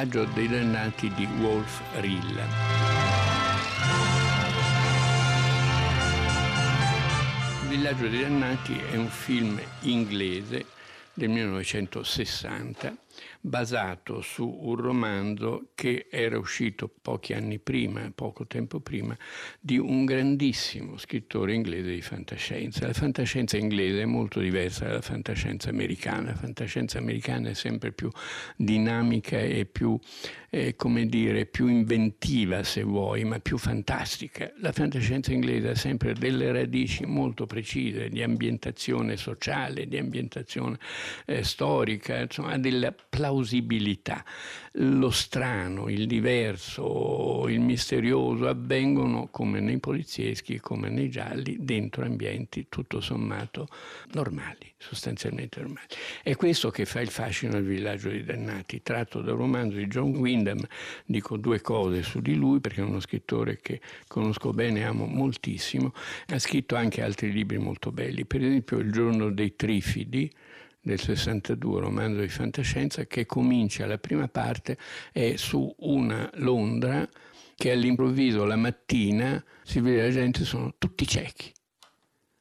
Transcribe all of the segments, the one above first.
Villaggio dei dannati di Wolf Rilla. Il Villaggio dei dannati è un film inglese del 1960 basato su un romanzo che era uscito pochi anni prima, poco tempo prima, di un grandissimo scrittore inglese di fantascienza. La fantascienza inglese è molto diversa dalla fantascienza americana. La fantascienza americana è sempre più dinamica e più, eh, come dire, più inventiva, se vuoi, ma più fantastica. La fantascienza inglese ha sempre delle radici molto precise di ambientazione sociale, di ambientazione eh, storica, insomma, della plausibilità. Lo strano, il diverso, il misterioso avvengono come nei polizieschi, come nei gialli, dentro ambienti tutto sommato normali, sostanzialmente normali. È questo che fa il fascino del villaggio dei dannati, tratto dal romanzo di John Wyndham. Dico due cose su di lui perché è uno scrittore che conosco bene e amo moltissimo. Ha scritto anche altri libri molto belli, per esempio Il giorno dei trifidi, del 62, romanzo di fantascienza, che comincia, la prima parte è su una Londra che all'improvviso la mattina si vede la gente sono tutti ciechi.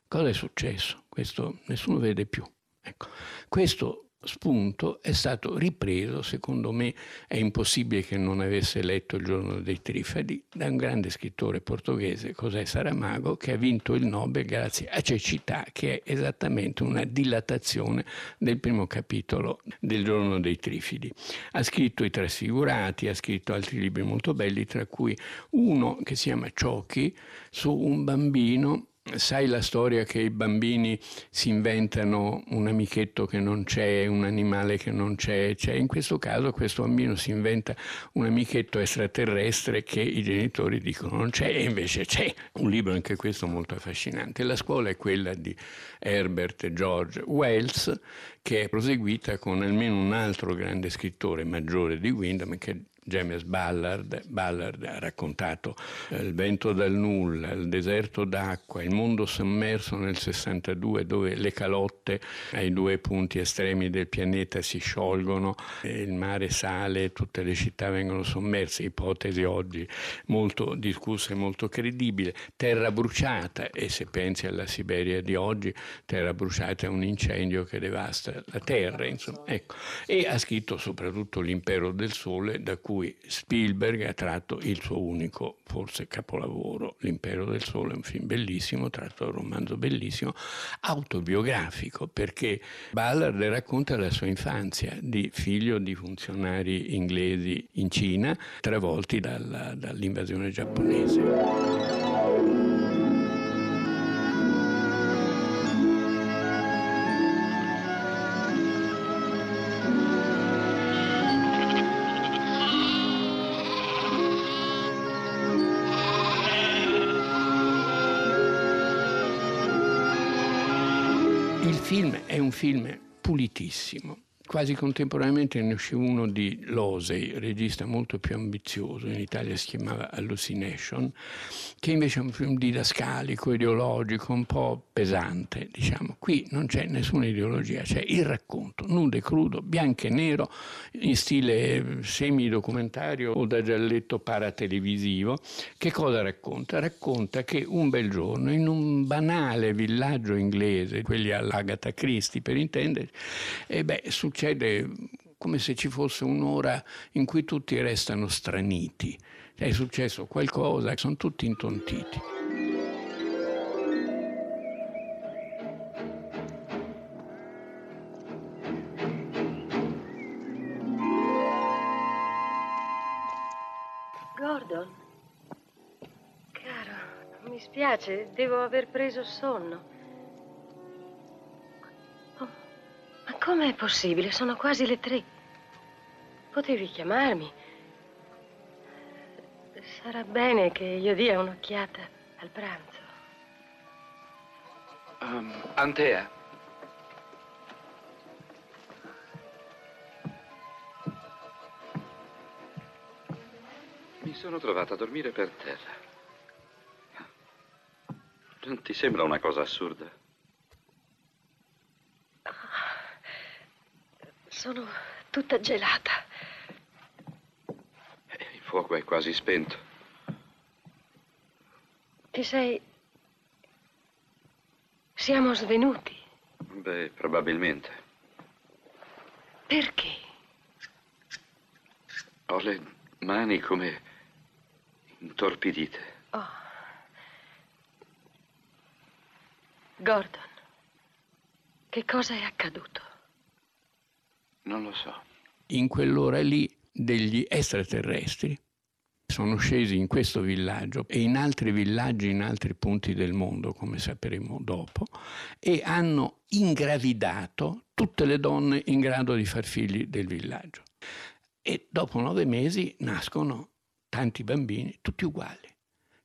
Cosa è successo? Questo nessuno vede più. Ecco. Questo spunto è stato ripreso, secondo me è impossibile che non avesse letto Il giorno dei trifadi, da un grande scrittore portoghese, José Saramago, che ha vinto il Nobel grazie a Cecità, che è esattamente una dilatazione del primo capitolo del giorno dei trifidi. Ha scritto I Trasfigurati, ha scritto altri libri molto belli, tra cui uno che si chiama Ciocchi, su un bambino Sai la storia che i bambini si inventano un amichetto che non c'è, un animale che non c'è, c'è. In questo caso questo bambino si inventa un amichetto extraterrestre che i genitori dicono non c'è e invece c'è. Un libro anche questo molto affascinante. La scuola è quella di Herbert George Wells che è proseguita con almeno un altro grande scrittore maggiore di Wyndham che James Ballard. Ballard ha raccontato eh, Il vento dal nulla, Il deserto d'acqua, Il mondo sommerso nel 62 dove le calotte ai due punti estremi del pianeta si sciolgono, il mare sale, tutte le città vengono sommerse, ipotesi oggi molto discussa e molto credibile. Terra bruciata e se pensi alla Siberia di oggi, terra bruciata è un incendio che devasta la terra, insomma. Ecco. E ha scritto soprattutto L'impero del sole da cui cui Spielberg ha tratto il suo unico, forse capolavoro, L'impero del sole, un film bellissimo, tratto da un romanzo bellissimo, autobiografico, perché Ballard racconta la sua infanzia di figlio di funzionari inglesi in Cina, travolti dalla, dall'invasione giapponese. Film è un film pulitissimo. Quasi contemporaneamente ne uscì uno di Losey, regista molto più ambizioso, in Italia si chiamava Hallucination, che invece è un film didascalico, ideologico, un po' pesante, diciamo. Qui non c'è nessuna ideologia, c'è il racconto, nudo e crudo, bianco e nero, in stile semi-documentario o da gialletto paratelevisivo. Che cosa racconta? Racconta che un bel giorno in un banale villaggio inglese, quelli all'Agatha Christie per intenderci, eh beh, succede succede come se ci fosse un'ora in cui tutti restano straniti. È successo qualcosa, sono tutti intontiti. Gordon, caro, mi spiace, devo aver preso sonno. Com'è possibile? Sono quasi le tre. Potevi chiamarmi. Sarà bene che io dia un'occhiata al pranzo. Um, Antea. Mi sono trovata a dormire per terra. Non ti sembra una cosa assurda? Sono tutta gelata. fuoco è quasi spento. Ti sei... Siamo svenuti. Beh, probabilmente. Perché? Ho le mani come intorpidite. Oh. Gordon, che cosa è accaduto? Non lo so. In quell'ora lì degli extraterrestri sono scesi in questo villaggio e in altri villaggi in altri punti del mondo, come sapremo dopo, e hanno ingravidato tutte le donne in grado di far figli del villaggio. E dopo nove mesi nascono tanti bambini, tutti uguali,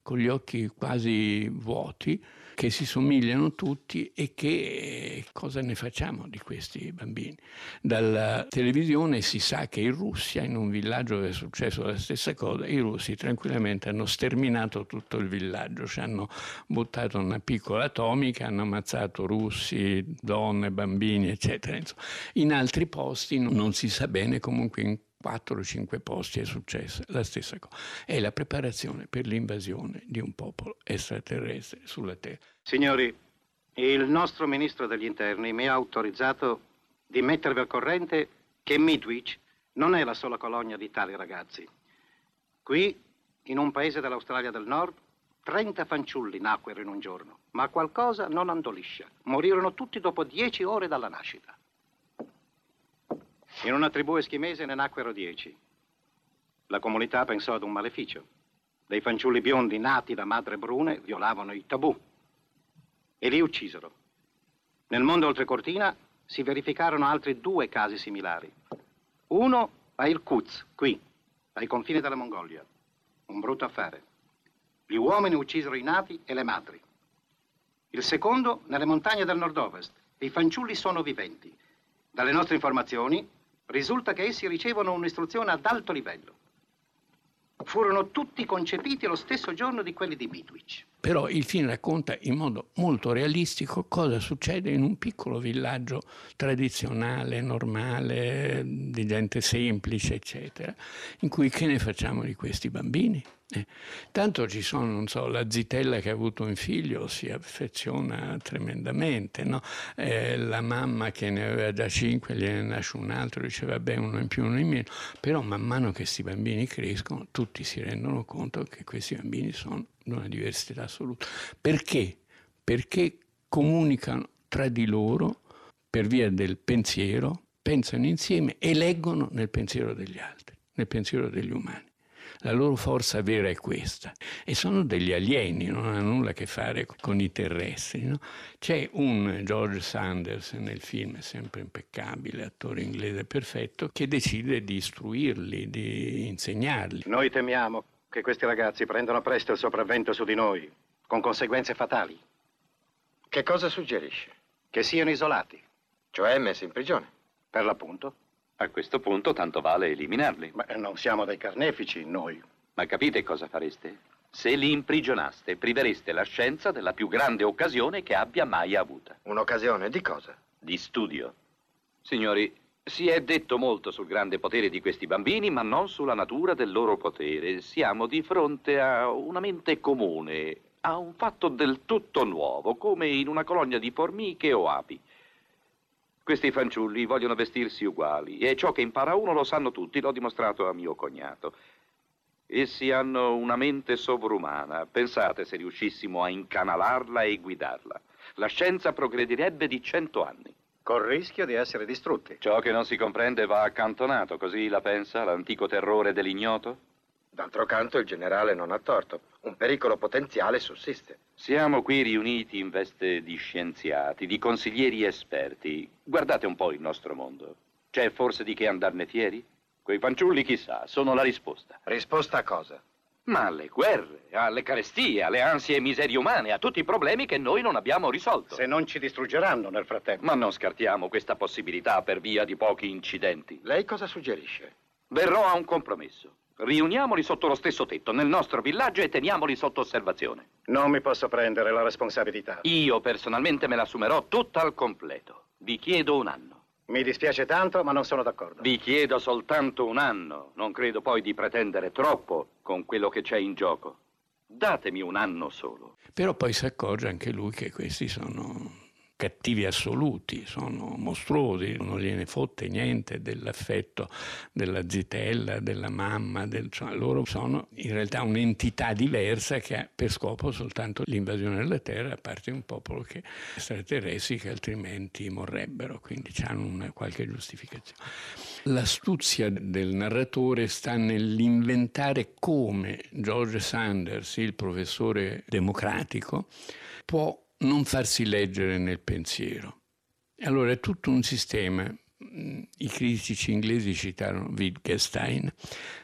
con gli occhi quasi vuoti, che si somigliano tutti e che cosa ne facciamo di questi bambini? Dalla televisione si sa che in Russia, in un villaggio dove è successo la stessa cosa, i russi tranquillamente hanno sterminato tutto il villaggio, ci hanno buttato una piccola atomica, hanno ammazzato russi, donne, bambini, eccetera. In altri posti non si sa bene, comunque in 4 o 5 posti è successa la stessa cosa. È la preparazione per l'invasione di un popolo extraterrestre sulla Terra. Signori, il nostro ministro degli interni mi ha autorizzato di mettervi al corrente che Midwich non è la sola colonia di tali ragazzi. Qui, in un paese dell'Australia del Nord, 30 fanciulli nacquero in un giorno, ma qualcosa non andò liscia. Morirono tutti dopo 10 ore dalla nascita. In una tribù eschimese ne nacquero dieci. La comunità pensò ad un maleficio. Dei fanciulli biondi nati da madre brune violavano i tabù e li uccisero. Nel mondo oltre cortina si verificarono altri due casi similari. Uno a Irkutsk, qui, ai confini della Mongolia. Un brutto affare. Gli uomini uccisero i nati e le madri. Il secondo nelle montagne del nord-ovest. I fanciulli sono viventi. Dalle nostre informazioni risulta che essi ricevono un'istruzione ad alto livello. Furono tutti concepiti lo stesso giorno di quelli di Midwich. Però il film racconta in modo molto realistico cosa succede in un piccolo villaggio tradizionale, normale, di gente semplice, eccetera, in cui che ne facciamo di questi bambini? Eh, tanto ci sono, non so, la zitella che ha avuto un figlio si affeziona tremendamente, no? eh, la mamma che ne aveva già cinque, gliene nasce un altro, dice vabbè uno in più, uno in meno, però man mano che questi bambini crescono tutti si rendono conto che questi bambini sono una diversità assoluta. Perché? Perché comunicano tra di loro per via del pensiero, pensano insieme e leggono nel pensiero degli altri, nel pensiero degli umani. La loro forza vera è questa. E sono degli alieni, non hanno nulla a che fare con i terrestri. No? C'è un George Sanders nel film, sempre impeccabile, attore inglese perfetto, che decide di istruirli, di insegnarli. Noi temiamo che questi ragazzi prendano presto il sopravvento su di noi, con conseguenze fatali. Che cosa suggerisce? Che siano isolati. Cioè messi in prigione? Per l'appunto. A questo punto tanto vale eliminarli. Ma non siamo dei carnefici, noi. Ma capite cosa fareste? Se li imprigionaste, privereste la scienza della più grande occasione che abbia mai avuta. Un'occasione di cosa? Di studio. Signori, si è detto molto sul grande potere di questi bambini, ma non sulla natura del loro potere. Siamo di fronte a una mente comune, a un fatto del tutto nuovo, come in una colonia di formiche o api. Questi fanciulli vogliono vestirsi uguali e ciò che impara uno lo sanno tutti, l'ho dimostrato a mio cognato. Essi hanno una mente sovrumana. Pensate se riuscissimo a incanalarla e guidarla. La scienza progredirebbe di cento anni. Col rischio di essere distrutti. Ciò che non si comprende va accantonato, così la pensa l'antico terrore dell'ignoto? D'altro canto il generale non ha torto. Un pericolo potenziale sussiste. Siamo qui riuniti in veste di scienziati, di consiglieri esperti. Guardate un po' il nostro mondo. C'è forse di che andarne fieri? Quei fanciulli, chissà, sono la risposta. Risposta a cosa? Ma alle guerre, alle carestie, alle ansie e miserie umane, a tutti i problemi che noi non abbiamo risolto. Se non ci distruggeranno nel frattempo. Ma non scartiamo questa possibilità per via di pochi incidenti. Lei cosa suggerisce? Verrò a un compromesso. Riuniamoli sotto lo stesso tetto, nel nostro villaggio, e teniamoli sotto osservazione. Non mi posso prendere la responsabilità. Io personalmente me l'assumerò tutta al completo. Vi chiedo un anno. Mi dispiace tanto, ma non sono d'accordo. Vi chiedo soltanto un anno. Non credo poi di pretendere troppo con quello che c'è in gioco. Datemi un anno solo. Però poi si accorge anche lui che questi sono cattivi assoluti, sono mostruosi, non gliene fotte niente dell'affetto della zitella, della mamma, del, cioè, loro sono in realtà un'entità diversa che ha per scopo soltanto l'invasione della Terra, a parte un popolo che extraterrestri che altrimenti morrebbero, quindi hanno una qualche giustificazione. L'astuzia del narratore sta nell'inventare come George Sanders, il professore democratico, può non farsi leggere nel pensiero. Allora è tutto un sistema, mm, i critici inglesi citarono Wittgenstein,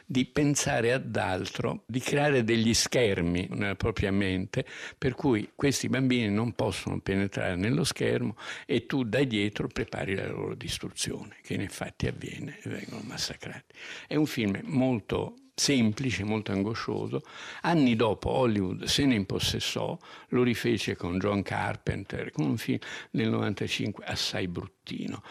di pensare ad altro, di creare degli schermi nella propria mente, per cui questi bambini non possono penetrare nello schermo e tu da dietro prepari la loro distruzione, che in effetti avviene e vengono massacrati. È un film molto semplice, molto angoscioso. Anni dopo Hollywood se ne impossessò, lo rifece con John Carpenter, con un film del 95 assai bruttino.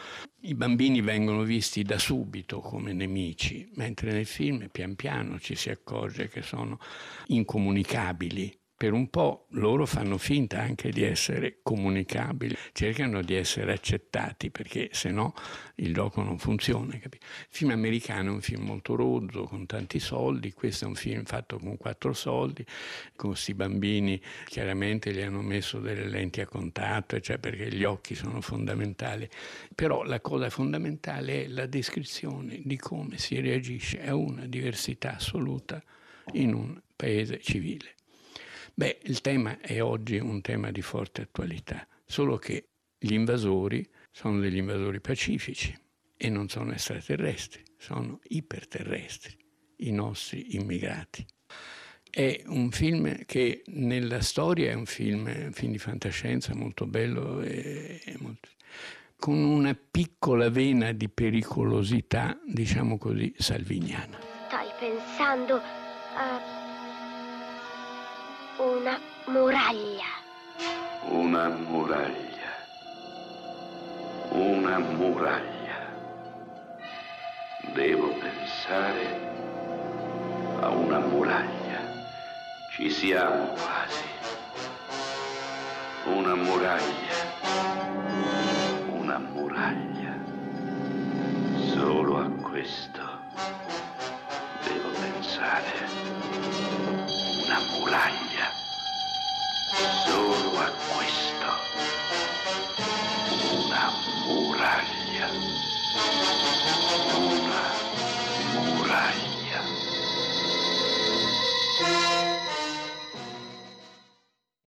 I bambini vengono visti da subito come nemici, mentre nel film pian piano ci si accorge che sono incomunicabili per un po' loro fanno finta anche di essere comunicabili, cercano di essere accettati perché se no il gioco non funziona. Capito? Il film americano è un film molto rozzo, con tanti soldi, questo è un film fatto con quattro soldi, con questi bambini chiaramente gli hanno messo delle lenti a contatto, cioè perché gli occhi sono fondamentali, però la cosa fondamentale è la descrizione di come si reagisce a una diversità assoluta in un paese civile. Beh, il tema è oggi un tema di forte attualità, solo che gli invasori sono degli invasori pacifici e non sono extraterrestri, sono iperterrestri, i nostri immigrati. È un film che nella storia è un film, un film di fantascienza molto bello e, e molto, con una piccola vena di pericolosità, diciamo così, salviniana. Stai pensando a una muraglia. Una muraglia. Una muraglia. Devo pensare a una muraglia. Ci siamo quasi. Una muraglia. Una muraglia. Solo a questo